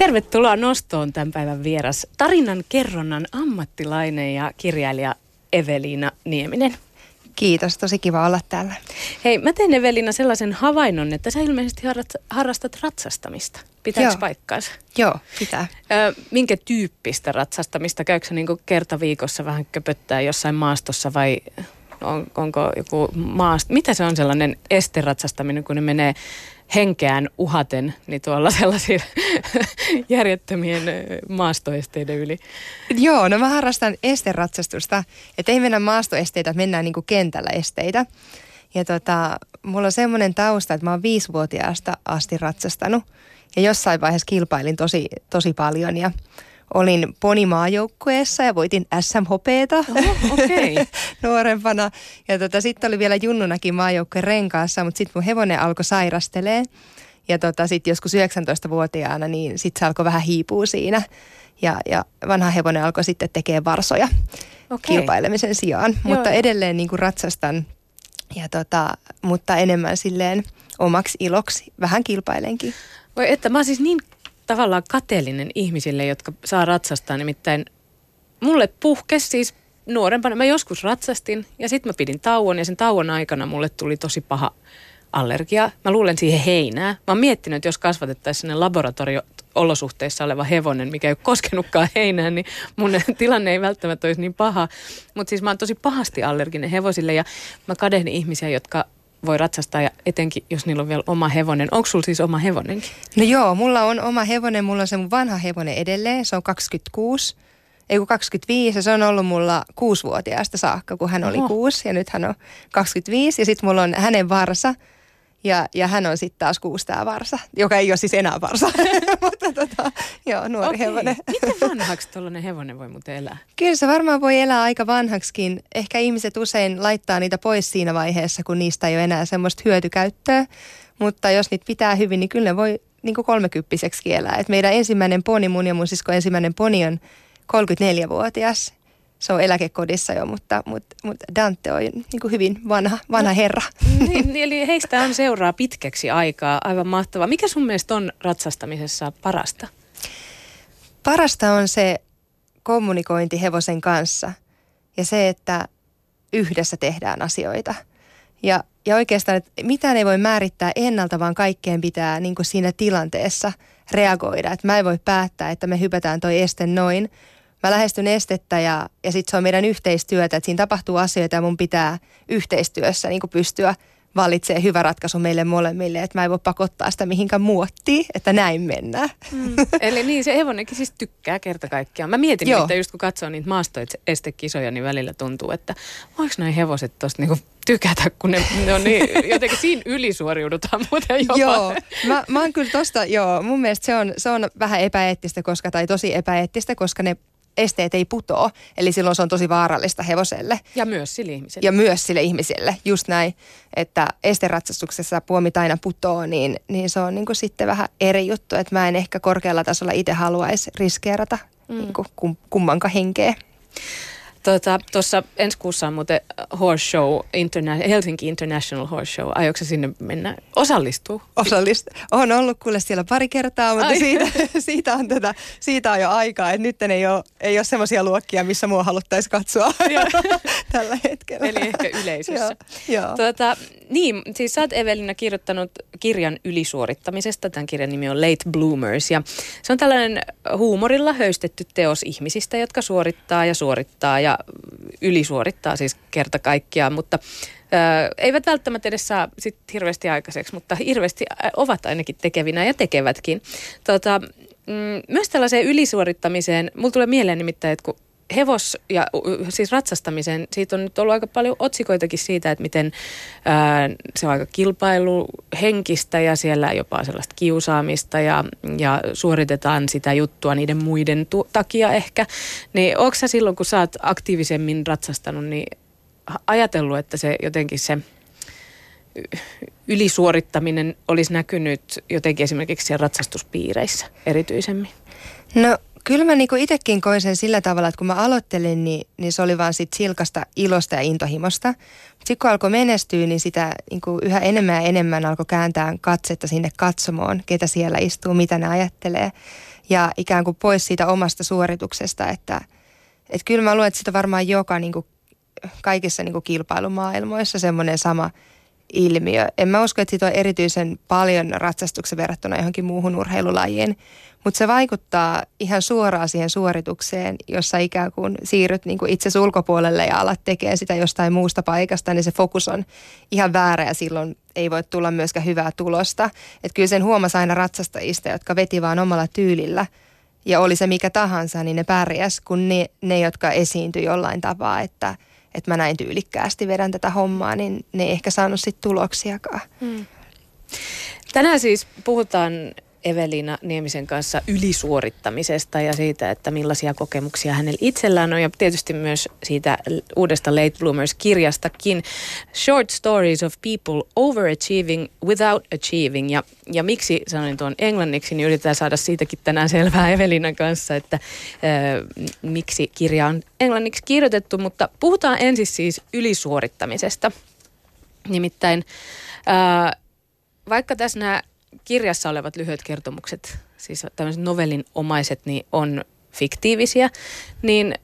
Tervetuloa nostoon tämän päivän vieras. Tarinan kerronnan ammattilainen ja kirjailija Eveliina Nieminen. Kiitos, tosi kiva olla täällä. Hei, mä teen Evelina sellaisen havainnon, että sä ilmeisesti harrastat ratsastamista. Pitääkö paikkaansa? Joo, pitää. Ö, minkä tyyppistä ratsastamista? Käykö sä niin kerta viikossa vähän köpöttää jossain maastossa vai on, onko joku maasta? Mitä se on sellainen esteratsastaminen, kun ne menee henkeään uhaten, niin tuolla sellaisia järjettömien maastoesteiden yli. Joo, no mä harrastan esteratsastusta, että ei mennä maastoesteitä, mennään niin kuin kentällä esteitä. Ja tota, mulla on semmoinen tausta, että mä oon viisivuotiaasta asti ratsastanut ja jossain vaiheessa kilpailin tosi, tosi paljon ja olin ponimaajoukkueessa ja voitin SMHPta okay. nuorempana. Ja tota, sitten oli vielä junnunakin maajoukkueen renkaassa, mutta sitten mun hevonen alkoi sairastelee. Ja tota, sitten joskus 19-vuotiaana, niin sitten se alkoi vähän hiipua siinä. Ja, ja vanha hevonen alkoi sitten tekemään varsoja okay. kilpailemisen sijaan. Joo, mutta edelleen niin kuin ratsastan, ja tota, mutta enemmän silleen omaksi iloksi. Vähän kilpailenkin. Voi että mä oon siis niin tavallaan kateellinen ihmisille, jotka saa ratsastaa. Nimittäin mulle puhkesi siis nuorempana. Mä joskus ratsastin ja sitten mä pidin tauon ja sen tauon aikana mulle tuli tosi paha allergia. Mä luulen siihen heinää. Mä oon miettinyt, että jos kasvatettaisiin sinne laboratorio-olosuhteissa oleva hevonen, mikä ei ole koskenutkaan heinään, niin mun tilanne ei välttämättä olisi niin paha. Mutta siis mä oon tosi pahasti allerginen hevosille ja mä kadehdin ihmisiä, jotka voi ratsastaa ja etenkin jos niillä on vielä oma hevonen. Onko sulla siis oma hevonenkin? No joo, mulla on oma hevonen, mulla on se mun vanha hevonen edelleen, se on 26, ei kun 25 ja se on ollut mulla kuusivuotiaasta saakka, kun hän oli Oho. kuusi ja nyt hän on 25 ja sitten mulla on hänen varsa – ja, ja hän on sitten taas kuustaa varsa, joka ei ole siis enää varsa, mutta tota, joo, nuori okay. hevonen. Miten vanhaksi tuollainen hevonen voi muuten elää? Kyllä se varmaan voi elää aika vanhaksikin. Ehkä ihmiset usein laittaa niitä pois siinä vaiheessa, kun niistä ei ole enää semmoista hyötykäyttöä. Mutta jos niitä pitää hyvin, niin kyllä ne voi niin kuin kolmekymppiseksi elää. Et meidän ensimmäinen poni, mun ja mun sisko ensimmäinen poni on 34-vuotias se on eläkekodissa jo, mutta, mutta, mutta Dante on niin kuin hyvin vanha, vanha no, herra. Niin, niin, eli heistä on seuraa pitkäksi aikaa. Aivan mahtavaa. Mikä sun mielestä on ratsastamisessa parasta? Parasta on se kommunikointi hevosen kanssa ja se, että yhdessä tehdään asioita. Ja, ja oikeastaan, että mitään ei voi määrittää ennalta, vaan kaikkeen pitää niin kuin siinä tilanteessa reagoida. Että mä en voi päättää, että me hypätään toi este noin, mä lähestyn estettä ja, ja sitten se on meidän yhteistyötä, että siinä tapahtuu asioita ja mun pitää yhteistyössä niin kuin pystyä valitsee hyvä ratkaisu meille molemmille, että mä en voi pakottaa sitä mihinkään muottiin, että näin mennään. Mm. Eli niin, se hevonenkin siis tykkää kerta kaikkiaan. Mä mietin, Joo. että just kun katsoo niitä maastoestekisoja, niin välillä tuntuu, että voiko noin hevoset tosta niinku tykätä, kun ne, ne on niin, jotenkin siinä ylisuoriudutaan muuten jopa. Joo, mä, mä oon kyllä tosta, joo, mun mielestä se on, se on vähän epäeettistä, koska, tai tosi epäeettistä, koska ne esteet ei putoa. Eli silloin se on tosi vaarallista hevoselle. Ja myös sille ihmiselle. Ja myös sille ihmiselle, just näin. Että esteratsastuksessa puomit aina putoo, niin, niin se on niin kuin sitten vähän eri juttu. Että mä en ehkä korkealla tasolla itse haluaisi riskeerata mm. niin kuin kummanka henkeä. Tuossa tota, ensi kuussa on muuten horse show, interna- Helsinki International Horse Show. Aiotko sinne mennä osallistua? Osallistu. On ollut kuule siellä pari kertaa, mutta siitä, siitä, on tätä, siitä on jo aikaa. Että nyt ei ole, ei ole semmoisia luokkia, missä mua haluttaisiin katsoa tällä hetkellä. Eli ehkä yleisössä. joo, joo. Tuota, niin, siis sä oot Evelina kirjoittanut kirjan ylisuorittamisesta. Tämän kirjan nimi on Late Bloomers. Ja se on tällainen huumorilla höystetty teos ihmisistä, jotka suorittaa ja suorittaa ja ja ylisuorittaa siis kerta kaikkiaan, mutta ö, eivät välttämättä edes saa sit hirveästi aikaiseksi, mutta hirveästi ovat ainakin tekevinä ja tekevätkin. Tota, mm, myös tällaiseen ylisuorittamiseen, mulla tulee mieleen nimittäin, että kun hevos- ja siis ratsastamisen, siitä on nyt ollut aika paljon otsikoitakin siitä, että miten ää, se on aika kilpailuhenkistä ja siellä jopa sellaista kiusaamista ja, ja suoritetaan sitä juttua niiden muiden tu- takia ehkä. Niin onko sä silloin, kun sä oot aktiivisemmin ratsastanut, niin ajatellut, että se jotenkin se ylisuorittaminen olisi näkynyt jotenkin esimerkiksi siellä ratsastuspiireissä erityisemmin? No Kyllä mä niinku itsekin koin sen sillä tavalla, että kun mä aloittelin, niin, niin se oli vaan sit silkasta ilosta ja intohimosta. Sitten kun alkoi menestyä, niin sitä niinku yhä enemmän ja enemmän alkoi kääntää katsetta sinne katsomoon, ketä siellä istuu, mitä ne ajattelee. ja ikään kuin pois siitä omasta suorituksesta, että, että kyllä mä luulen, että sitä varmaan joka niin kuin, kaikissa niin kuin kilpailumaailmoissa semmoinen sama ilmiö. En mä usko, että siitä on erityisen paljon ratsastuksen verrattuna johonkin muuhun urheilulajiin, mutta se vaikuttaa ihan suoraan siihen suoritukseen, jossa ikään kuin siirryt niin kuin itse ulkopuolelle ja alat tekee sitä jostain muusta paikasta, niin se fokus on ihan väärä ja silloin ei voi tulla myöskään hyvää tulosta. Että kyllä sen huomasi aina ratsastajista, jotka veti vaan omalla tyylillä ja oli se mikä tahansa, niin ne pärjäs, kun ne, ne jotka esiintyi jollain tapaa, että, että mä näin tyylikkäästi vedän tätä hommaa, niin ne ei ehkä saanut sitten tuloksiakaan. Hmm. Tänään siis puhutaan Evelina Niemisen kanssa ylisuorittamisesta ja siitä, että millaisia kokemuksia hänellä itsellään on. Ja tietysti myös siitä uudesta Late Bloomers-kirjastakin. Short Stories of People Overachieving Without Achieving. Ja, ja miksi sanoin tuon englanniksi, niin yritetään saada siitäkin tänään selvää Evelinan kanssa, että äh, miksi kirja on englanniksi kirjoitettu, mutta puhutaan ensin siis ylisuorittamisesta. Nimittäin äh, vaikka tässä nämä kirjassa olevat lyhyet kertomukset, siis tämmöiset novellin omaiset, niin on fiktiivisiä, niin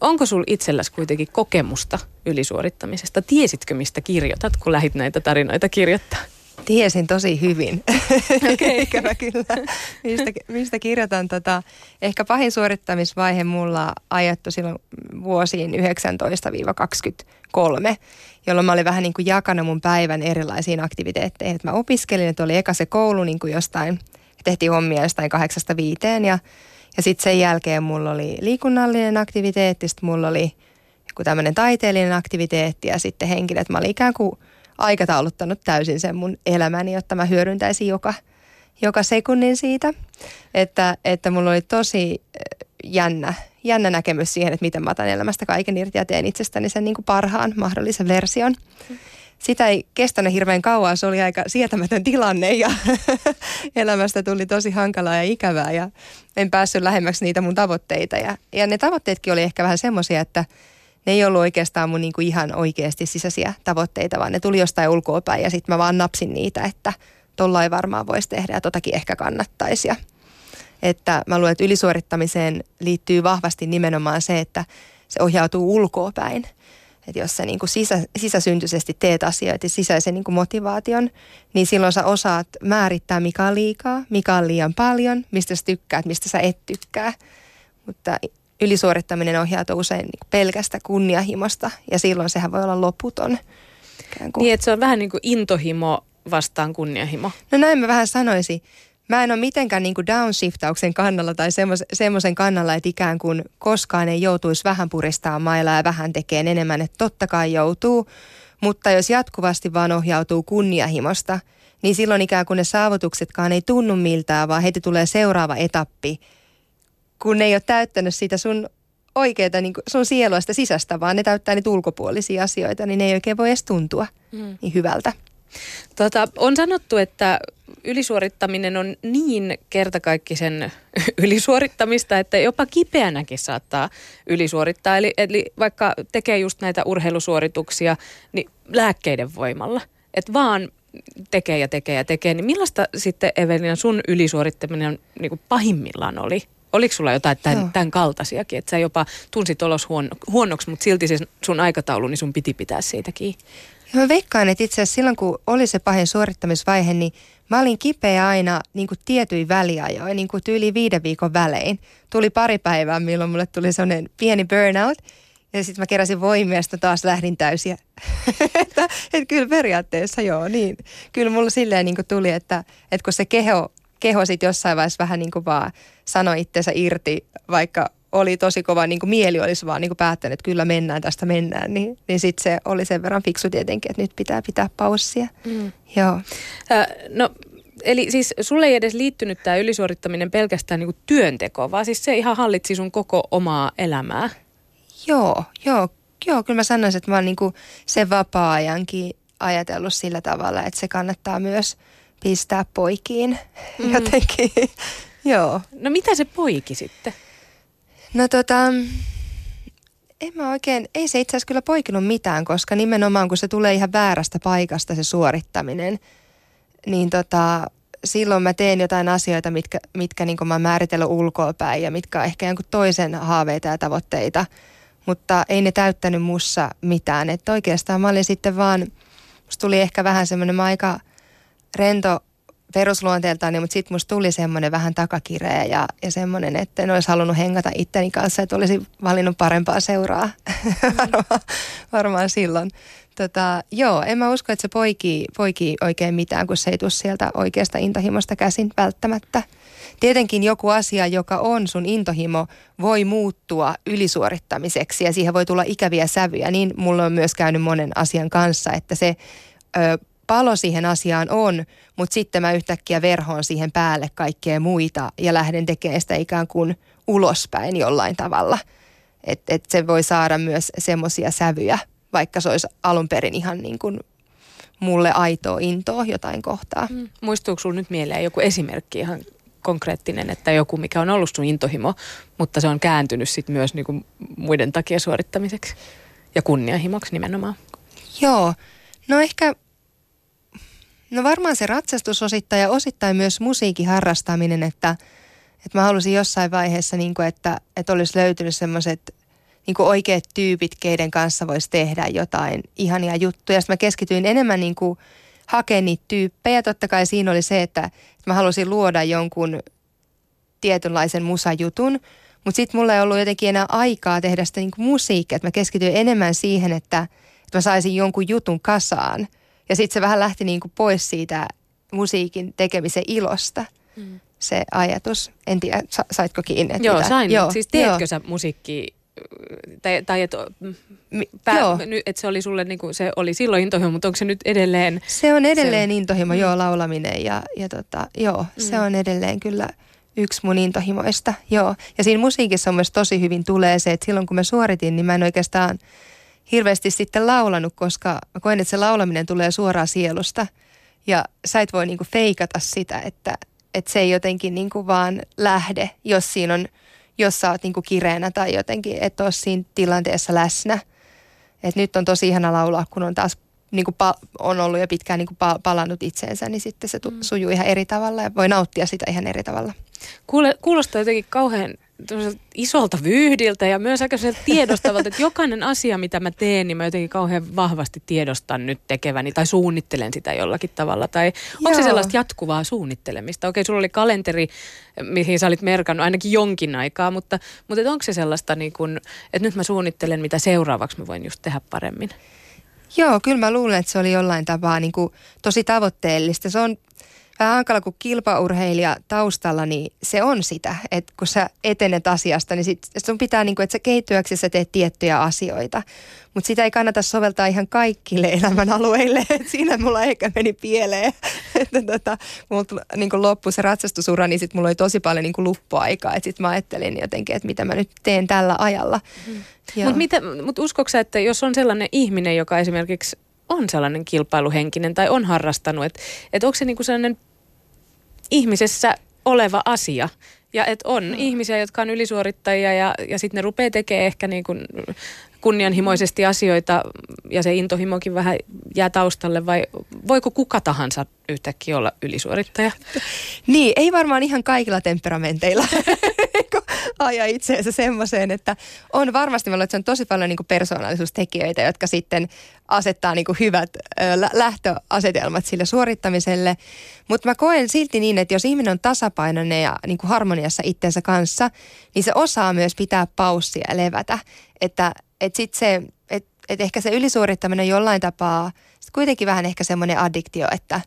onko sul itselläsi kuitenkin kokemusta ylisuorittamisesta? Tiesitkö, mistä kirjoitat, kun lähit näitä tarinoita kirjoittaa? Tiesin tosi hyvin. Okay. Ikävä kyllä. Mistä, mistä kirjoitan? Tota, ehkä pahin suorittamisvaihe mulla ajettu silloin vuosiin 19-23, jolloin mä olin vähän niin kuin jakanut mun päivän erilaisiin aktiviteetteihin. Et mä opiskelin, että oli eka se koulu niin kuin jostain, tehtiin hommia jostain kahdeksasta viiteen ja, ja sitten sen jälkeen mulla oli liikunnallinen aktiviteetti, sitten mulla oli joku tämmöinen taiteellinen aktiviteetti ja sitten henkilöt. Mä olin ikään kuin aikatauluttanut täysin sen mun elämäni, jotta mä hyödyntäisin joka, joka sekunnin siitä. Että, että mulla oli tosi jännä, jännä näkemys siihen, että miten mä otan elämästä kaiken irti ja teen itsestäni sen niin kuin parhaan mahdollisen version. Sitä ei kestänyt hirveän kauan, se oli aika sietämätön tilanne ja elämästä tuli tosi hankalaa ja ikävää ja en päässyt lähemmäksi niitä mun tavoitteita. Ja, ja ne tavoitteetkin oli ehkä vähän semmoisia, että ne ei ollut oikeastaan mun niinku ihan oikeasti sisäisiä tavoitteita, vaan ne tuli jostain ulkoapäin ja sitten mä vaan napsin niitä, että tolla ei varmaan voisi tehdä ja totakin ehkä kannattaisi. Ja että mä luulen, että ylisuorittamiseen liittyy vahvasti nimenomaan se, että se ohjautuu ulkoapäin. Että jos sä niin kuin sisä, sisäsyntyisesti teet asioita ja sisäisen niin kuin motivaation, niin silloin sä osaat määrittää, mikä on liikaa, mikä on liian paljon, mistä sä tykkäät, mistä sä et tykkää. Mutta ylisuorittaminen ohjautuu usein niin pelkästä kunniahimosta ja silloin sehän voi olla loputon. Niin, että se on vähän niin kuin intohimo vastaan kunnianhimo. No näin mä vähän sanoisin. Mä en ole mitenkään niin kuin downshiftauksen kannalla tai semmoisen kannalla, että ikään kuin koskaan ei joutuisi vähän puristaa mailaa ja vähän tekemään enemmän, että totta kai joutuu. Mutta jos jatkuvasti vaan ohjautuu kunniahimosta, niin silloin ikään kuin ne saavutuksetkaan ei tunnu miltään, vaan heti tulee seuraava etappi, kun ne ei ole täyttänyt sitä sun oikeaa niin sun sieluista sisästä, vaan ne täyttää niitä ulkopuolisia asioita, niin ne ei oikein voi edes tuntua mm. niin hyvältä. Tota, on sanottu, että ylisuorittaminen on niin kertakaikkisen ylisuorittamista, että jopa kipeänäkin saattaa ylisuorittaa. Eli, eli vaikka tekee just näitä urheilusuorituksia, niin lääkkeiden voimalla. Että vaan tekee ja tekee ja tekee. Niin millaista sitten Evelina sun ylisuorittaminen niin kuin pahimmillaan oli? Oliko sulla jotain tämän, tämän kaltaisiakin, että sä jopa tunsit olos huono, huonoksi, mutta silti se sun aikataulu, niin sun piti pitää siitä kiinni? Ja mä veikkaan, että itse asiassa silloin kun oli se pahin suorittamisvaihe, niin mä olin kipeä aina niin kuin tietyin väliajoin, niin kuin tyyli viiden viikon välein. Tuli pari päivää, milloin mulle tuli sellainen pieni burnout. Ja sitten mä keräsin voimia ja taas lähdin täysiä. että, että kyllä periaatteessa joo, niin. Kyllä mulla silleen niin kuin tuli, että, että kun se keho, keho sitten jossain vaiheessa vähän niin kuin vaan sanoi itsensä irti, vaikka oli tosi kova, niin kuin mieli olisi vaan niin kuin päättänyt, että kyllä mennään, tästä mennään, niin, niin sitten se oli sen verran fiksu tietenkin, että nyt pitää pitää paussia. Mm. Joo. Äh, no eli siis sulle ei edes liittynyt tämä ylisuorittaminen pelkästään niin työntekoon, vaan siis se ihan hallitsi sun koko omaa elämää. Joo, joo, joo, kyllä mä sanoisin, että mä oon niin sen vapaa-ajankin ajatellut sillä tavalla, että se kannattaa myös pistää poikiin mm. jotenkin. joo. No mitä se poiki sitten? No tota, en mä oikein, ei se itse asiassa kyllä poikinut mitään, koska nimenomaan kun se tulee ihan väärästä paikasta se suorittaminen, niin tota, silloin mä teen jotain asioita, mitkä, mitkä niin mä oon määritellyt ulkoapäin ja mitkä on ehkä jonkun toisen haaveita ja tavoitteita. Mutta ei ne täyttänyt mussa mitään. Että oikeastaan mä olin sitten vaan, musta tuli ehkä vähän semmoinen aika rento perusluonteeltaan, niin, mutta sitten musta tuli semmoinen vähän takakireä ja, ja semmoinen, että en olisi halunnut hengata itteni kanssa, että olisi valinnut parempaa seuraa varmaan, varmaan silloin. Tota, joo, en mä usko, että se poikii, poikii oikein mitään, kun se ei tule sieltä oikeasta intohimosta käsin välttämättä. Tietenkin joku asia, joka on sun intohimo, voi muuttua ylisuorittamiseksi ja siihen voi tulla ikäviä sävyjä. Niin mulla on myös käynyt monen asian kanssa, että se ö, palo siihen asiaan on, mutta sitten mä yhtäkkiä verhoon siihen päälle kaikkea muita ja lähden tekemään sitä ikään kuin ulospäin jollain tavalla. Että et se voi saada myös semmoisia sävyjä, vaikka se olisi alun perin ihan niin kuin mulle aitoa intoa jotain kohtaa. Mm. Muistuuko sinulla nyt mieleen joku esimerkki ihan konkreettinen, että joku, mikä on ollut sun intohimo, mutta se on kääntynyt sit myös niin kuin muiden takia suorittamiseksi ja kunnianhimoksi nimenomaan? Joo, no ehkä No varmaan se ratsastus osittain ja osittain myös musiikin harrastaminen, että, että mä halusin jossain vaiheessa, niin kuin, että, että olisi löytynyt semmoiset niin oikeat tyypit, keiden kanssa voisi tehdä jotain ihania juttuja. Sitten mä keskityin enemmän niin kuin hakemaan niitä tyyppejä. Totta kai siinä oli se, että, että mä halusin luoda jonkun tietynlaisen musajutun, mutta sitten mulla ei ollut jotenkin enää aikaa tehdä sitä niin musiikkia. Mä keskityin enemmän siihen, että, että mä saisin jonkun jutun kasaan – ja sitten se vähän lähti niin kuin pois siitä musiikin tekemisen ilosta. Mm. Se ajatus. En tiedä, sa- saitko kiinni? Joo, mitä? sain. Joo, siis teetkö joo. sä musiikkia tai, tai että et se oli sulle niin kuin, se oli silloin intohimo, mutta onko se nyt edelleen? Se on edelleen se... intohimo, mm. joo, laulaminen ja, ja tota, joo, mm. se on edelleen kyllä yksi mun intohimoista, joo. Ja siinä musiikissa on myös tosi hyvin tulee se, että silloin kun mä suoritin, niin mä en oikeastaan – hirveästi sitten laulanut, koska mä koen, että se laulaminen tulee suoraan sielusta. Ja sä et voi niinku feikata sitä, että, että se ei jotenkin niinku vaan lähde, jos siinä on, jos sä oot niinku kireänä tai jotenkin et ole siinä tilanteessa läsnä. Et nyt on tosi ihana laulaa, kun on taas niin kuin pa- on ollut jo pitkään niin kuin pa- palannut itseensä, niin sitten se tu- mm. sujuu ihan eri tavalla ja voi nauttia sitä ihan eri tavalla. Kuule, kuulostaa jotenkin kauhean isolta vyyhdiltä ja myös aika tiedostavalta, että jokainen asia, mitä mä teen, niin mä jotenkin kauhean vahvasti tiedostan nyt tekeväni tai suunnittelen sitä jollakin tavalla. Tai onko Joo. se sellaista jatkuvaa suunnittelemista? Okei, sulla oli kalenteri, mihin sä olit merkannut ainakin jonkin aikaa, mutta, mutta onko se sellaista, niin kun, että nyt mä suunnittelen, mitä seuraavaksi mä voin just tehdä paremmin? Joo, kyllä mä luulen, että se oli jollain tapaa niin kuin tosi tavoitteellista. Se on vähän hankala, kun kilpaurheilija taustalla, niin se on sitä, että kun sä etenet asiasta, niin sit sun pitää, niin kuin, että sä kehittyäksi sä teet tiettyjä asioita. Mutta sitä ei kannata soveltaa ihan kaikille elämänalueille, että siinä mulla ehkä meni pieleen. että tota, mulla niin loppui se ratsastusura, niin sitten mulla oli tosi paljon niin luppuaikaa. Että sitten mä ajattelin jotenkin, että mitä mä nyt teen tällä ajalla. Mm-hmm. Mutta mut uskoksi että jos on sellainen ihminen, joka esimerkiksi on sellainen kilpailuhenkinen tai on harrastanut, että et onko se niinku sellainen ihmisessä oleva asia. Ja että on mm. ihmisiä, jotka on ylisuorittajia ja, ja sitten ne rupeaa tekemään ehkä niin kuin kunnianhimoisesti asioita ja se intohimokin vähän jää taustalle vai voiko kuka tahansa yhtäkkiä olla ylisuorittaja? Niin, ei varmaan ihan kaikilla temperamenteilla aja itseensä semmoiseen, että on varmasti, että se on tosi paljon niin persoonallisuustekijöitä, jotka sitten asettaa niin hyvät ö, lähtöasetelmat sille suorittamiselle. Mutta mä koen silti niin, että jos ihminen on tasapainoinen ja niin harmoniassa itsensä kanssa, niin se osaa myös pitää paussia ja levätä. Että et sit se, et, et ehkä se ylisuorittaminen jollain tapaa, sit kuitenkin vähän ehkä semmoinen addiktio, että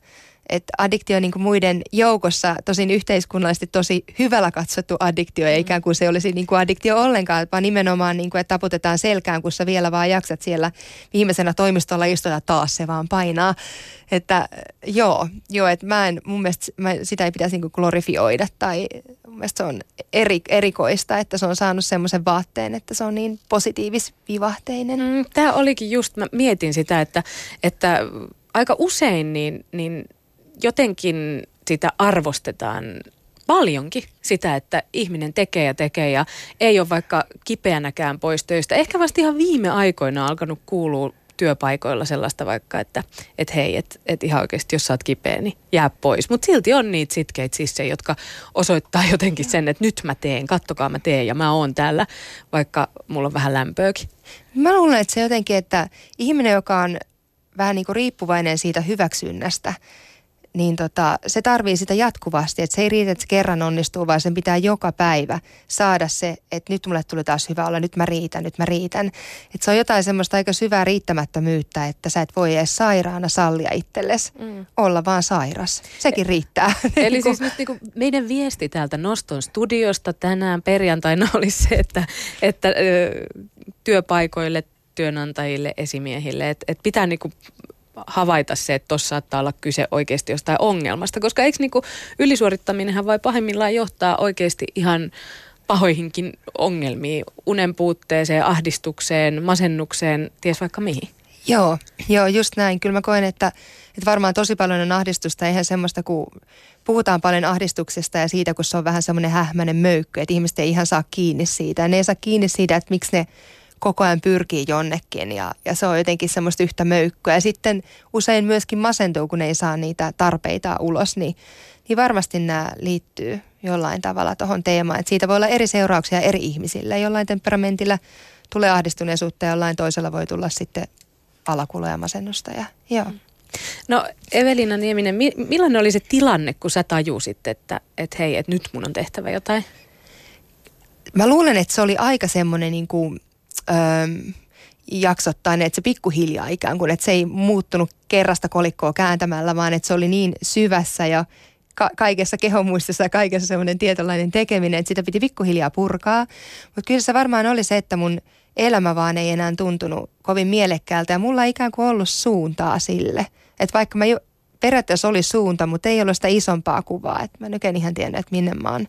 että addiktio niin kuin muiden joukossa, tosin yhteiskunnallisesti tosi hyvällä katsottu addiktio, mm. ikään kuin se olisi niin kuin addiktio ollenkaan, vaan nimenomaan, niin kuin, että taputetaan selkään, kun sä vielä vaan jaksat siellä viimeisenä toimistolla istuta taas se vaan painaa. Että joo, joo että mä en, mun mielestä mä, sitä ei pitäisi niin kuin glorifioida, tai mun mielestä se on eri, erikoista, että se on saanut semmoisen vaatteen, että se on niin positiivis-vivahteinen. Mm, Tämä olikin just, mä mietin sitä, että, että aika usein niin, niin jotenkin sitä arvostetaan paljonkin sitä, että ihminen tekee ja tekee ja ei ole vaikka kipeänäkään pois töistä. Ehkä vasta ihan viime aikoina alkanut kuulua työpaikoilla sellaista vaikka, että et hei, että et ihan oikeasti jos sä oot kipeä, niin jää pois. Mutta silti on niitä sitkeitä sissejä, jotka osoittaa jotenkin sen, että nyt mä teen, kattokaa mä teen ja mä oon täällä, vaikka mulla on vähän lämpöäkin. Mä luulen, että se jotenkin, että ihminen, joka on vähän niin kuin riippuvainen siitä hyväksynnästä, niin tota, se tarvii sitä jatkuvasti. Että se ei riitä, että se kerran onnistuu, vaan sen pitää joka päivä saada se, että nyt mulle tuli taas hyvä olla, nyt mä riitän, nyt mä riitän. Että se on jotain semmoista aika syvää riittämättömyyttä, että sä et voi edes sairaana sallia itsellesi mm. olla vaan sairas. Sekin riittää. Eli niinku- siis nyt niin meidän viesti täältä Noston studiosta tänään perjantaina oli se, että, että ö, työpaikoille, työnantajille, esimiehille, että, että pitää niin havaita se, että tuossa saattaa olla kyse oikeasti jostain ongelmasta. Koska eikö niinku ylisuorittaminenhan vai pahimmillaan johtaa oikeasti ihan pahoihinkin ongelmiin, unen puutteeseen, ahdistukseen, masennukseen, ties vaikka mihin. Joo, joo, just näin. Kyllä mä koen, että, että varmaan tosi paljon on ahdistusta, eihän semmoista, kun puhutaan paljon ahdistuksesta ja siitä, kun se on vähän semmoinen hähmäinen möykky, että ihmiset ei ihan saa kiinni siitä. Ja ne ei saa kiinni siitä, että miksi ne koko ajan pyrkii jonnekin ja, ja se on jotenkin semmoista yhtä möykkyä. Ja sitten usein myöskin masentuu, kun ei saa niitä tarpeita ulos, niin, niin varmasti nämä liittyy jollain tavalla tuohon teemaan. Et siitä voi olla eri seurauksia eri ihmisille. Jollain temperamentilla tulee ahdistuneisuutta ja jollain toisella voi tulla sitten alakuloja ja masennusta. Ja, joo. No Evelina Nieminen, millainen oli se tilanne, kun sä tajusit, että, että hei, että nyt mun on tehtävä jotain? Mä luulen, että se oli aika semmoinen niin kuin öö, jaksottainen, että se pikkuhiljaa ikään kuin, että se ei muuttunut kerrasta kolikkoa kääntämällä, vaan että se oli niin syvässä ja ka- kaikessa kehonmuistissa ja kaikessa semmoinen tietynlainen tekeminen, että sitä piti pikkuhiljaa purkaa. Mutta kyllä se varmaan oli se, että mun elämä vaan ei enää tuntunut kovin mielekkäältä ja mulla ei ikään kuin ollut suuntaa sille. Että vaikka mä jo, periaatteessa oli suunta, mutta ei ollut sitä isompaa kuvaa. Että mä nyt ihan tiennyt, että minne mä oon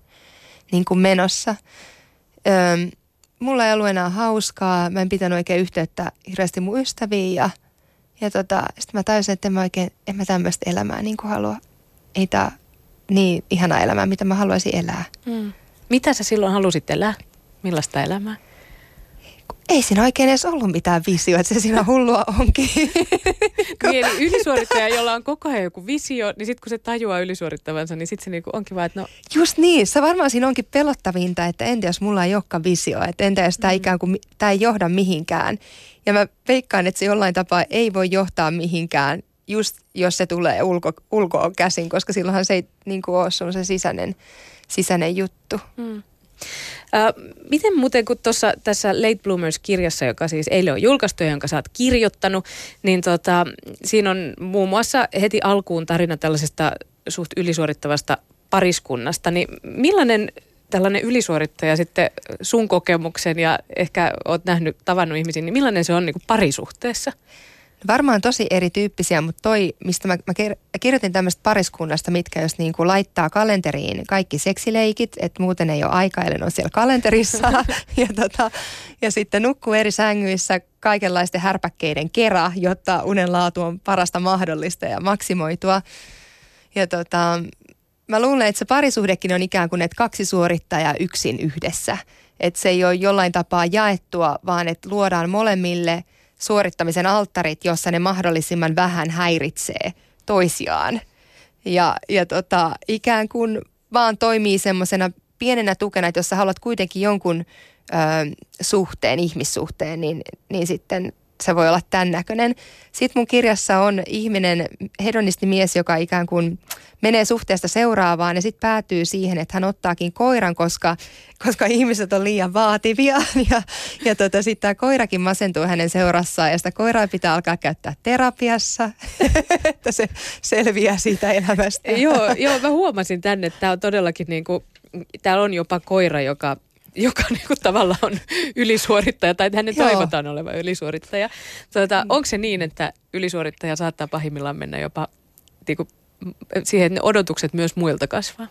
niin kuin menossa. Öö, mulla ei ollut enää hauskaa, mä en pitänyt oikein yhteyttä hirveästi mun ystäviin ja, ja tota, sitten mä tajusin, että en mä oikein, en mä tämmöistä elämää niin kuin halua. Ei tää niin ihana elämää, mitä mä haluaisin elää. Mm. Mitä sä silloin halusit elää? Millaista elämää? Ei siinä oikein edes ollut mitään visio, että se siinä hullua onkin. niin, eli ylisuorittaja, jolla on koko ajan joku visio, niin sitten kun se tajuaa ylisuorittavansa, niin sitten se niinku onkin vaan, että no... Just niin, se varmaan siinä onkin pelottavinta, että entä jos mulla ei olekaan visio, että entä jos tämä mm. ikään kuin, tämä ei johda mihinkään. Ja mä veikkaan, että se jollain tapaa ei voi johtaa mihinkään, just jos se tulee ulko, ulkoa käsin, koska silloinhan se ei niin kuin ole sun se sisäinen, sisäinen juttu. Mm. Miten muuten, kun tuossa tässä Late Bloomers-kirjassa, joka siis eilen on julkaistu ja jonka sä oot kirjoittanut, niin tota, siinä on muun muassa heti alkuun tarina tällaisesta suht ylisuorittavasta pariskunnasta, niin millainen tällainen ylisuorittaja sitten sun kokemuksen ja ehkä oot nähnyt, tavannut ihmisiä, niin millainen se on niin kuin parisuhteessa? Varmaan tosi erityyppisiä, mutta toi, mistä mä, mä kirjoitin tämmöistä pariskunnasta, mitkä jos niin kuin laittaa kalenteriin kaikki seksileikit, että muuten ei ole aikaa, eli on siellä kalenterissa. ja, tota, ja sitten nukkuu eri sängyissä kaikenlaisten härpäkkeiden kera, jotta unen laatu on parasta mahdollista ja maksimoitua. Ja tota, mä luulen, että se parisuhdekin on ikään kuin, että kaksi suorittajaa yksin yhdessä. Että se ei ole jollain tapaa jaettua, vaan että luodaan molemmille – suorittamisen alttarit, jossa ne mahdollisimman vähän häiritsee toisiaan. Ja, ja tota, ikään kuin vaan toimii semmoisena pienenä tukena, että jos sä haluat kuitenkin jonkun ö, suhteen, ihmissuhteen, niin, niin sitten se voi olla tämän näköinen. Sitten mun kirjassa on ihminen, hedonistimies, joka ikään kuin menee suhteesta seuraavaan ja sitten päätyy siihen, että hän ottaakin koiran, koska, koska ihmiset on liian vaativia. Ja, ja tota, sitten tämä koirakin masentuu hänen seurassaan ja sitä koiraa pitää alkaa käyttää terapiassa, että se selviää siitä elämästä. joo, joo, mä huomasin tänne, että tämä on todellakin niin kuin, täällä on jopa koira, joka joka niinku tavallaan on ylisuorittaja tai hänen Joo. toivotaan olevan ylisuorittaja. Tuota, mm. Onko se niin, että ylisuorittaja saattaa pahimmillaan mennä jopa niinku, siihen, että ne odotukset myös muilta kasvaa?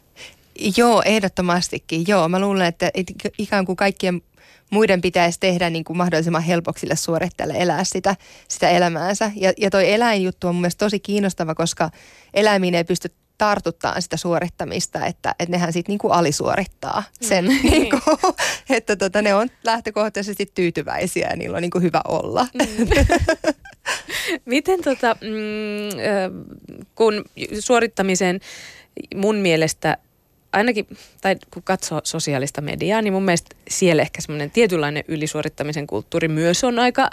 Joo, ehdottomastikin. Joo, mä luulen, että ikään kuin kaikkien muiden pitäisi tehdä niin kuin mahdollisimman helpoksi sille suorittajalle elää sitä, sitä elämäänsä. Ja, ja toi eläinjuttu on mun mielestä tosi kiinnostava, koska eläimiin ei pysty tartuttaa sitä suorittamista, että, että nehän sitten niinku alisuorittaa sen, mm. niinku, että tota, ne on lähtökohtaisesti tyytyväisiä ja niillä on niinku hyvä olla. Mm. Miten tota, mm, kun suorittamisen mun mielestä ainakin, tai kun katsoo sosiaalista mediaa, niin mun mielestä siellä ehkä semmoinen tietynlainen ylisuorittamisen kulttuuri myös on aika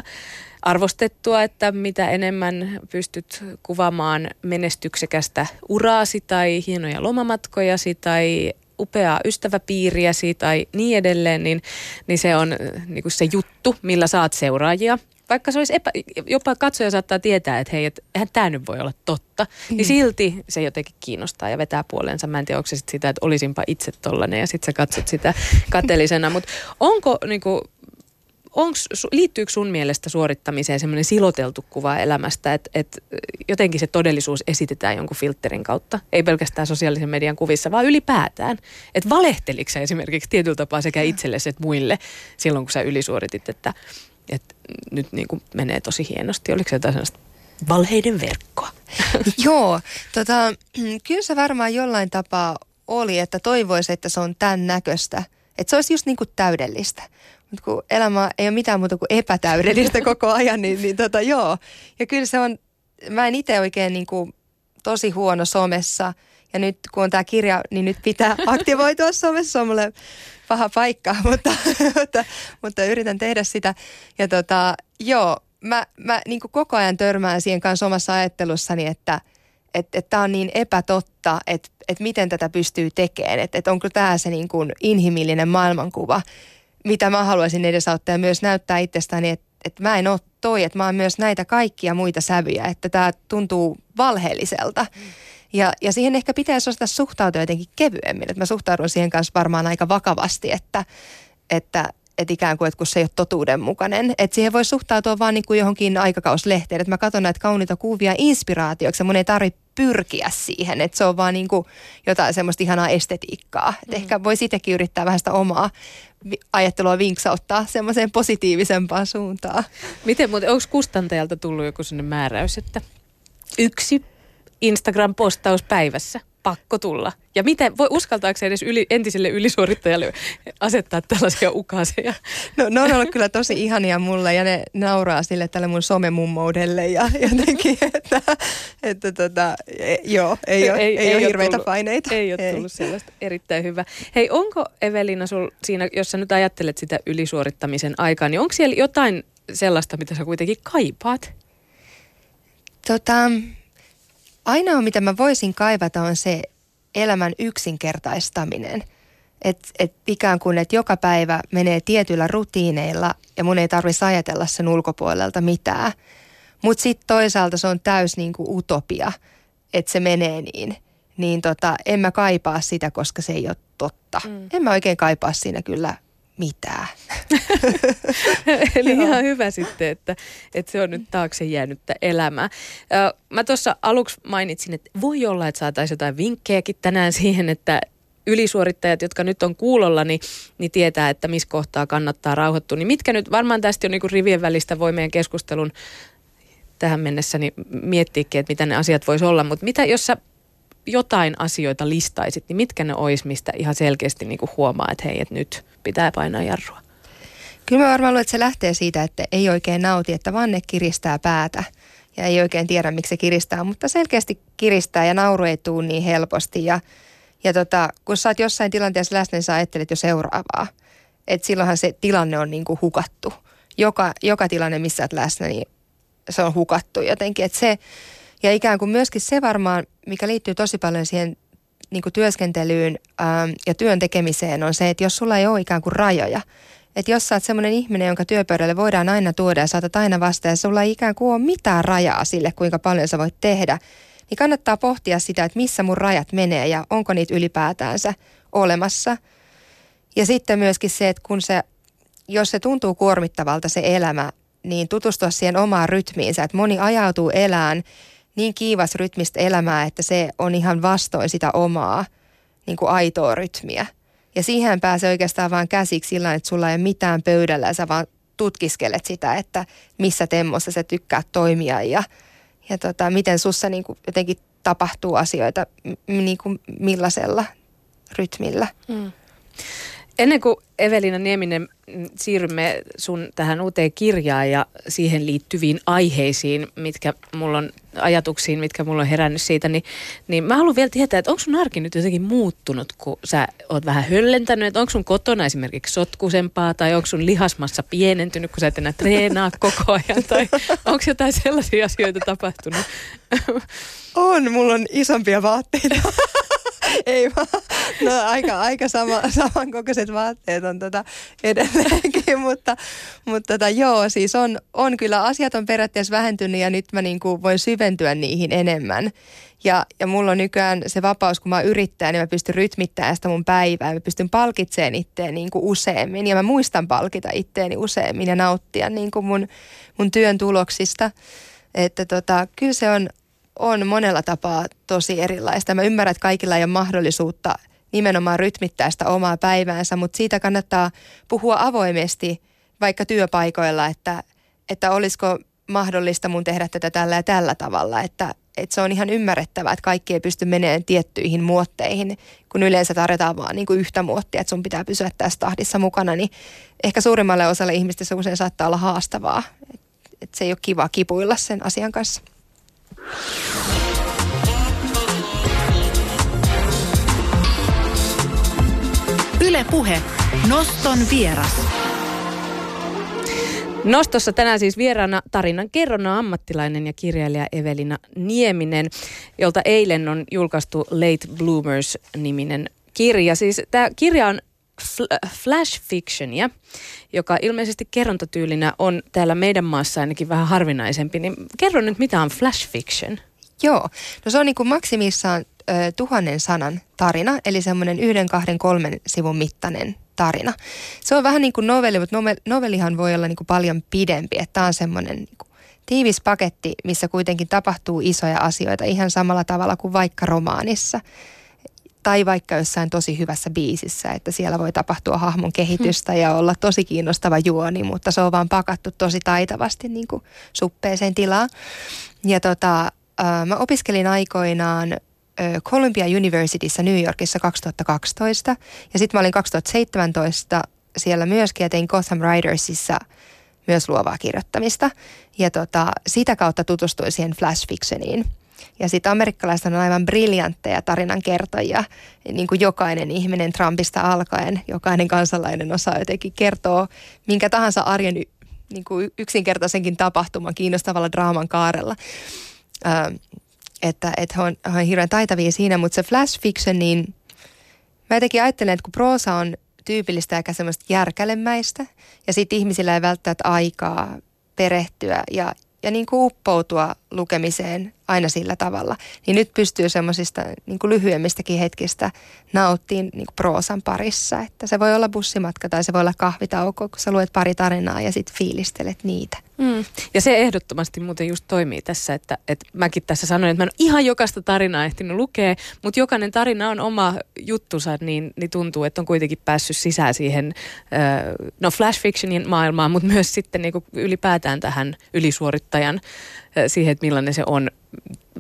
arvostettua, että mitä enemmän pystyt kuvaamaan menestyksekästä uraasi tai hienoja lomamatkojasi tai upeaa ystäväpiiriäsi tai niin edelleen, niin, niin se on niin kuin se juttu, millä saat seuraajia vaikka se olisi epä, jopa katsoja saattaa tietää, että hei, et, eihän tämä nyt voi olla totta, mm. niin silti se jotenkin kiinnostaa ja vetää puoleensa. Mä en tiedä, onko se sit sitä, että olisinpa itse tollanen ja sitten sä katsot sitä kateellisena. Mutta onko niinku, onks, liittyykö sun mielestä suorittamiseen semmoinen siloteltu kuva elämästä, että et jotenkin se todellisuus esitetään jonkun filterin kautta? Ei pelkästään sosiaalisen median kuvissa, vaan ylipäätään. Että valehteliko sä esimerkiksi tietyllä tapaa sekä itsellesi että muille silloin, kun sä ylisuoritit, että että nyt niin kuin menee tosi hienosti. Oliko se jotain sellaista valheiden verkkoa? Joo, tota, kyllä se varmaan jollain tapaa oli, että toivoisi, että se on tämän näköistä. Että se olisi just niin kuin täydellistä. Mutta kun elämä ei ole mitään muuta kuin epätäydellistä koko ajan, niin, niin tota, joo. Ja kyllä se on, mä en itse oikein niin kuin tosi huono somessa. Ja nyt kun on tämä kirja, niin nyt pitää aktivoitua somessa. Se on mulle paha paikka, mutta, mutta, mutta yritän tehdä sitä. Ja tota, joo, mä, mä niin koko ajan törmään siihen kanssa omassa ajattelussani, että että et tämä on niin epätotta, että et miten tätä pystyy tekemään. Että et onko tämä se niin kuin inhimillinen maailmankuva, mitä mä haluaisin edesauttaa ja myös näyttää itsestäni, että et mä en ole toi, että mä oon myös näitä kaikkia muita sävyjä, että tämä tuntuu valheelliselta. Ja, ja siihen ehkä pitäisi osata suhtautua jotenkin kevyemmin. Että mä suhtaudun siihen kanssa varmaan aika vakavasti, että, että, että ikään kuin, että kun se ei ole totuudenmukainen. Että siihen voi suhtautua vaan niin kuin johonkin aikakauslehteen. Että mä katson näitä kauniita kuvia inspiraatioksi ja mun ei tarvitse pyrkiä siihen. Että se on vaan niin kuin jotain semmoista ihanaa estetiikkaa. Että mm. ehkä voi itsekin yrittää vähän sitä omaa ajattelua vinksauttaa semmoiseen positiivisempaan suuntaan. Miten muuten, onko kustantajalta tullut joku sellainen määräys, että yksi Instagram-postaus päivässä. Pakko tulla. Ja miten, voi uskaltaako edes yli, entiselle ylisuorittajalle asettaa tällaisia ukaseja? No ne on ollut kyllä tosi ihania mulle ja ne nauraa sille tälle mun somemummoudelle ja jotenkin, että, että tota, e, joo, ei ole, ei, ei, ei ole hirveitä tullut, paineita. Ei ole ei. tullut sellaista. Erittäin hyvä. Hei, onko Evelina sul siinä, jos sä nyt ajattelet sitä ylisuorittamisen aikaa, niin onko siellä jotain sellaista, mitä sä kuitenkin kaipaat? Tota, ainoa, mitä mä voisin kaivata, on se elämän yksinkertaistaminen. Että et ikään kuin, että joka päivä menee tietyillä rutiineilla ja mun ei tarvitsisi ajatella sen ulkopuolelta mitään. Mutta sitten toisaalta se on täys niin kuin utopia, että se menee niin. Niin tota, en mä kaipaa sitä, koska se ei ole totta. Mm. En mä oikein kaipaa siinä kyllä mitään. Eli ihan hyvä sitten, että, että se on nyt taakse jäänyttä elämää. Mä tuossa aluksi mainitsin, että voi olla, että saataisiin jotain vinkkejäkin tänään siihen, että ylisuorittajat, jotka nyt on kuulolla, niin, niin tietää, että missä kohtaa kannattaa rauhoittua. Niin mitkä nyt, varmaan tästä jo niin rivien välistä voi meidän keskustelun tähän mennessä niin miettiäkin, että mitä ne asiat voisi olla. Mutta mitä, jos sä jotain asioita listaisit, niin mitkä ne olisi, mistä ihan selkeästi niin kuin huomaa, että hei, että nyt pitää painaa jarrua? Kyllä mä varmaan luulen, että se lähtee siitä, että ei oikein nauti, että vanne kiristää päätä ja ei oikein tiedä, miksi se kiristää, mutta selkeästi kiristää ja nauru ei tuu niin helposti. Ja, ja tota, kun sä oot jossain tilanteessa läsnä, niin sä ajattelet jo seuraavaa. Että silloinhan se tilanne on niin kuin hukattu. Joka, joka tilanne, missä oot läsnä, niin se on hukattu jotenkin. Että se, ja ikään kuin myöskin se varmaan, mikä liittyy tosi paljon siihen niin kuin työskentelyyn ähm, ja työn tekemiseen, on se, että jos sulla ei ole ikään kuin rajoja, että jos sä oot semmoinen ihminen, jonka työpöydälle voidaan aina tuoda ja saatat aina vastaan ja sulla ei ikään kuin ole mitään rajaa sille, kuinka paljon sä voit tehdä, niin kannattaa pohtia sitä, että missä mun rajat menee ja onko niitä ylipäätäänsä olemassa. Ja sitten myöskin se, että kun se, jos se tuntuu kuormittavalta se elämä, niin tutustua siihen omaan rytmiinsä, että moni ajautuu elään niin kiivas rytmistä elämää, että se on ihan vastoin sitä omaa niin kuin aitoa rytmiä. Ja siihen pääsee oikeastaan vaan käsiksi sillä että sulla ei ole mitään pöydällä ja sä vaan tutkiskelet sitä, että missä temmossa sä tykkää toimia ja, ja tota, miten sussa niin kuin jotenkin tapahtuu asioita niin kuin millaisella rytmillä. Mm. Ennen kuin Evelina Nieminen mm, siirrymme sun tähän uuteen kirjaan ja siihen liittyviin aiheisiin, mitkä mulla on ajatuksiin, mitkä mulla on herännyt siitä, niin, niin mä haluan vielä tietää, että onko sun arki nyt jotenkin muuttunut, kun sä oot vähän höllentänyt, että onko sun kotona esimerkiksi sotkusempaa tai onko sun lihasmassa pienentynyt, kun sä et enää treenaa koko ajan tai onko jotain sellaisia asioita tapahtunut? On, mulla on isompia vaatteita. Ei vaan, no aika, aika sama, samankokoiset vaatteet on tota edelleenkin, mutta, mutta tota, joo, siis on, on kyllä, asiat on periaatteessa vähentynyt ja nyt mä niin kuin voin syventyä niihin enemmän. Ja, ja mulla on nykyään se vapaus, kun mä yrittää, niin mä pystyn rytmittämään sitä mun päivää. Mä pystyn palkitsemaan itteeni niin kuin useammin ja mä muistan palkita itteeni useammin ja nauttia niin kuin mun, mun työn tuloksista. Että tota, kyllä se on, on monella tapaa tosi erilaista. Mä ymmärrän, että kaikilla ei ole mahdollisuutta nimenomaan rytmittää sitä omaa päiväänsä, mutta siitä kannattaa puhua avoimesti vaikka työpaikoilla, että, että olisiko mahdollista mun tehdä tätä tällä ja tällä tavalla, että, että se on ihan ymmärrettävää, että kaikki ei pysty menemään tiettyihin muotteihin, kun yleensä tarjotaan vaan niin kuin yhtä muottia, että sun pitää pysyä tässä tahdissa mukana, niin ehkä suurimmalle osalle ihmistä se usein saattaa olla haastavaa, että, että se ei ole kiva kipuilla sen asian kanssa. Yle Puhe. Noston vieras. Nostossa tänään siis vieraana tarinan kerronna ammattilainen ja kirjailija Evelina Nieminen, jolta eilen on julkaistu Late Bloomers-niminen kirja. Siis tämä kirja on fl- flash fictionia, joka ilmeisesti kerrontatyylinä on täällä meidän maassa ainakin vähän harvinaisempi. Niin kerro nyt, mitä on flash fiction? Joo, no se on niin kuin maksimissaan ö, tuhannen sanan tarina, eli semmoinen yhden, kahden, kolmen sivun mittainen tarina. Se on vähän niin kuin novelli, mutta novellihan voi olla niin kuin paljon pidempi, että tämä on semmoinen niin kuin tiivis paketti, missä kuitenkin tapahtuu isoja asioita ihan samalla tavalla kuin vaikka romaanissa tai vaikka jossain tosi hyvässä biisissä, että siellä voi tapahtua hahmon kehitystä ja olla tosi kiinnostava juoni, mutta se on vaan pakattu tosi taitavasti niin kuin suppeeseen tilaan. Ja tota, mä opiskelin aikoinaan Columbia Universityssä New Yorkissa 2012 ja sitten mä olin 2017 siellä myöskin ja tein Gotham Ridersissa myös luovaa kirjoittamista. Ja tota, sitä kautta tutustuin siihen flash fictioniin. Ja sitten amerikkalaiset on aivan briljantteja tarinankertojia, niin kuin jokainen ihminen Trumpista alkaen, jokainen kansalainen osaa jotenkin kertoa minkä tahansa arjen niin kuin yksinkertaisenkin tapahtuman kiinnostavalla draaman kaarella. Ö, että, että he, on, he on hirveän taitavia siinä, mutta se flash fiction, niin mä jotenkin ajattelen, että kun proosa on tyypillistä eikä semmoista järkälemäistä, ja sitten ihmisillä ei välttämättä aikaa perehtyä ja, ja niin kuin uppoutua lukemiseen aina sillä tavalla. Niin nyt pystyy semmoisista niin lyhyemmistäkin hetkistä nauttiin niin proosan parissa. Että se voi olla bussimatka tai se voi olla kahvitauko, kun sä luet pari tarinaa ja sitten fiilistelet niitä. Mm. Ja se ehdottomasti muuten just toimii tässä, että, että mäkin tässä sanoin, että mä en ihan jokaista tarinaa ehtinyt lukea, mutta jokainen tarina on oma juttusa, niin, niin tuntuu, että on kuitenkin päässyt sisään siihen, no flash fictionin maailmaan, mutta myös sitten niin ylipäätään tähän ylisuorittajan siihen, että millainen se on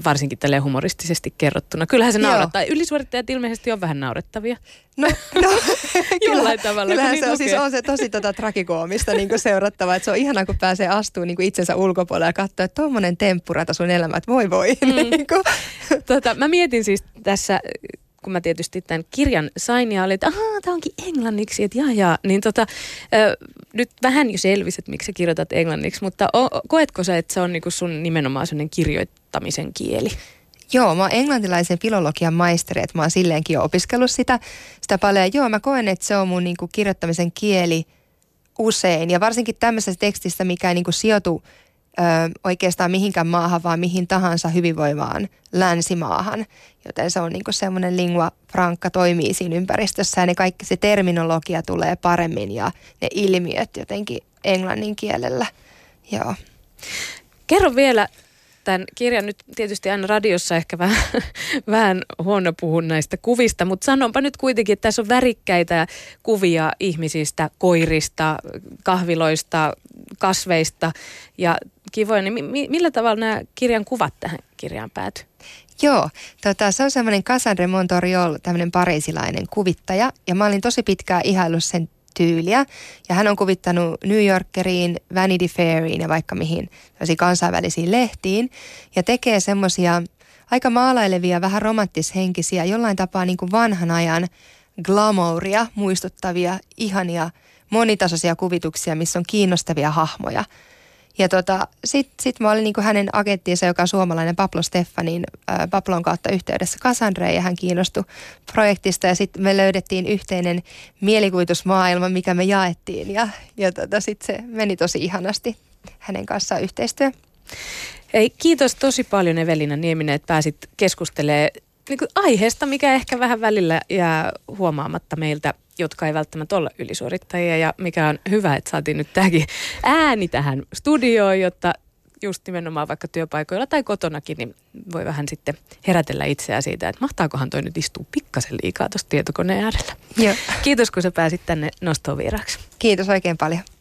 varsinkin tälle humoristisesti kerrottuna. Kyllähän se naurattaa. Joo. Ylisuorittajat ilmeisesti on vähän naurettavia. No, no jollain tavalla. Kyllähän se on, siis on se tosi tota, trakikoomista niin kuin seurattava. Että se on ihanaa, kun pääsee astumaan niin kuin itsensä ulkopuolelle ja katsoa, että tuommoinen temppurata sun elämä, että voi voi. Mm. niin kuin. Tota, mä mietin siis tässä kun mä tietysti tämän kirjan sain ja olin, että ahaa, tämä onkin englanniksi, että jaa, jaa. Niin tota, ö, nyt vähän jo selvisi, että miksi sä kirjoitat englanniksi, mutta o, koetko sä, että se on niinku sun nimenomaan sellainen kirjoittamisen kieli? Joo, mä oon englantilaisen filologian maisteri, että mä oon silleenkin jo opiskellut sitä, sitä paljon. Joo, mä koen, että se on mun niinku kirjoittamisen kieli usein. Ja varsinkin tämmöisessä tekstissä, mikä ei niinku sijoitu ö, oikeastaan mihinkään maahan, vaan mihin tahansa hyvinvoivaan länsimaahan. Joten se on niin semmoinen lingua franca toimii siinä ympäristössä ja ne kaikki se terminologia tulee paremmin ja ne ilmiöt jotenkin englannin kielellä. Joo. Kerro vielä tämän kirjan nyt tietysti aina radiossa ehkä vähän, vähän huono puhun näistä kuvista, mutta sanonpa nyt kuitenkin, että tässä on värikkäitä kuvia ihmisistä, koirista, kahviloista, kasveista ja kivoja. Niin mi- millä tavalla nämä kirjan kuvat tähän kirjaan päätyy? Joo, tota, se on semmoinen Cassandre Montoriol, tämmöinen parisilainen kuvittaja. Ja mä olin tosi pitkään ihaillut sen tyyliä. Ja hän on kuvittanut New Yorkeriin, Vanity Fairiin ja vaikka mihin kansainvälisiin lehtiin. Ja tekee semmoisia aika maalailevia, vähän romanttishenkisiä, jollain tapaa niin kuin vanhan ajan glamouria muistuttavia, ihania, monitasoisia kuvituksia, missä on kiinnostavia hahmoja. Ja tota, sitten sit mä olin niin kuin hänen agenttinsa, joka on suomalainen Pablo Stefanin äh, Pablon kautta yhteydessä Cassandre ja hän kiinnostui projektista. Ja sitten me löydettiin yhteinen mielikuvitusmaailma, mikä me jaettiin. Ja, ja tota, sitten se meni tosi ihanasti hänen kanssaan yhteistyö. Ei, kiitos tosi paljon Evelina Nieminen, että pääsit keskustelemaan niin aiheesta, mikä ehkä vähän välillä jää huomaamatta meiltä, jotka ei välttämättä olla ylisuorittajia. Ja mikä on hyvä, että saatiin nyt tämäkin ääni tähän studioon, jotta just nimenomaan vaikka työpaikoilla tai kotonakin, niin voi vähän sitten herätellä itseään siitä, että mahtaakohan toi nyt istuu pikkasen liikaa tuossa tietokoneen äärellä. Joo. Kiitos, kun sä pääsit tänne nostoon vieraksi. Kiitos oikein paljon.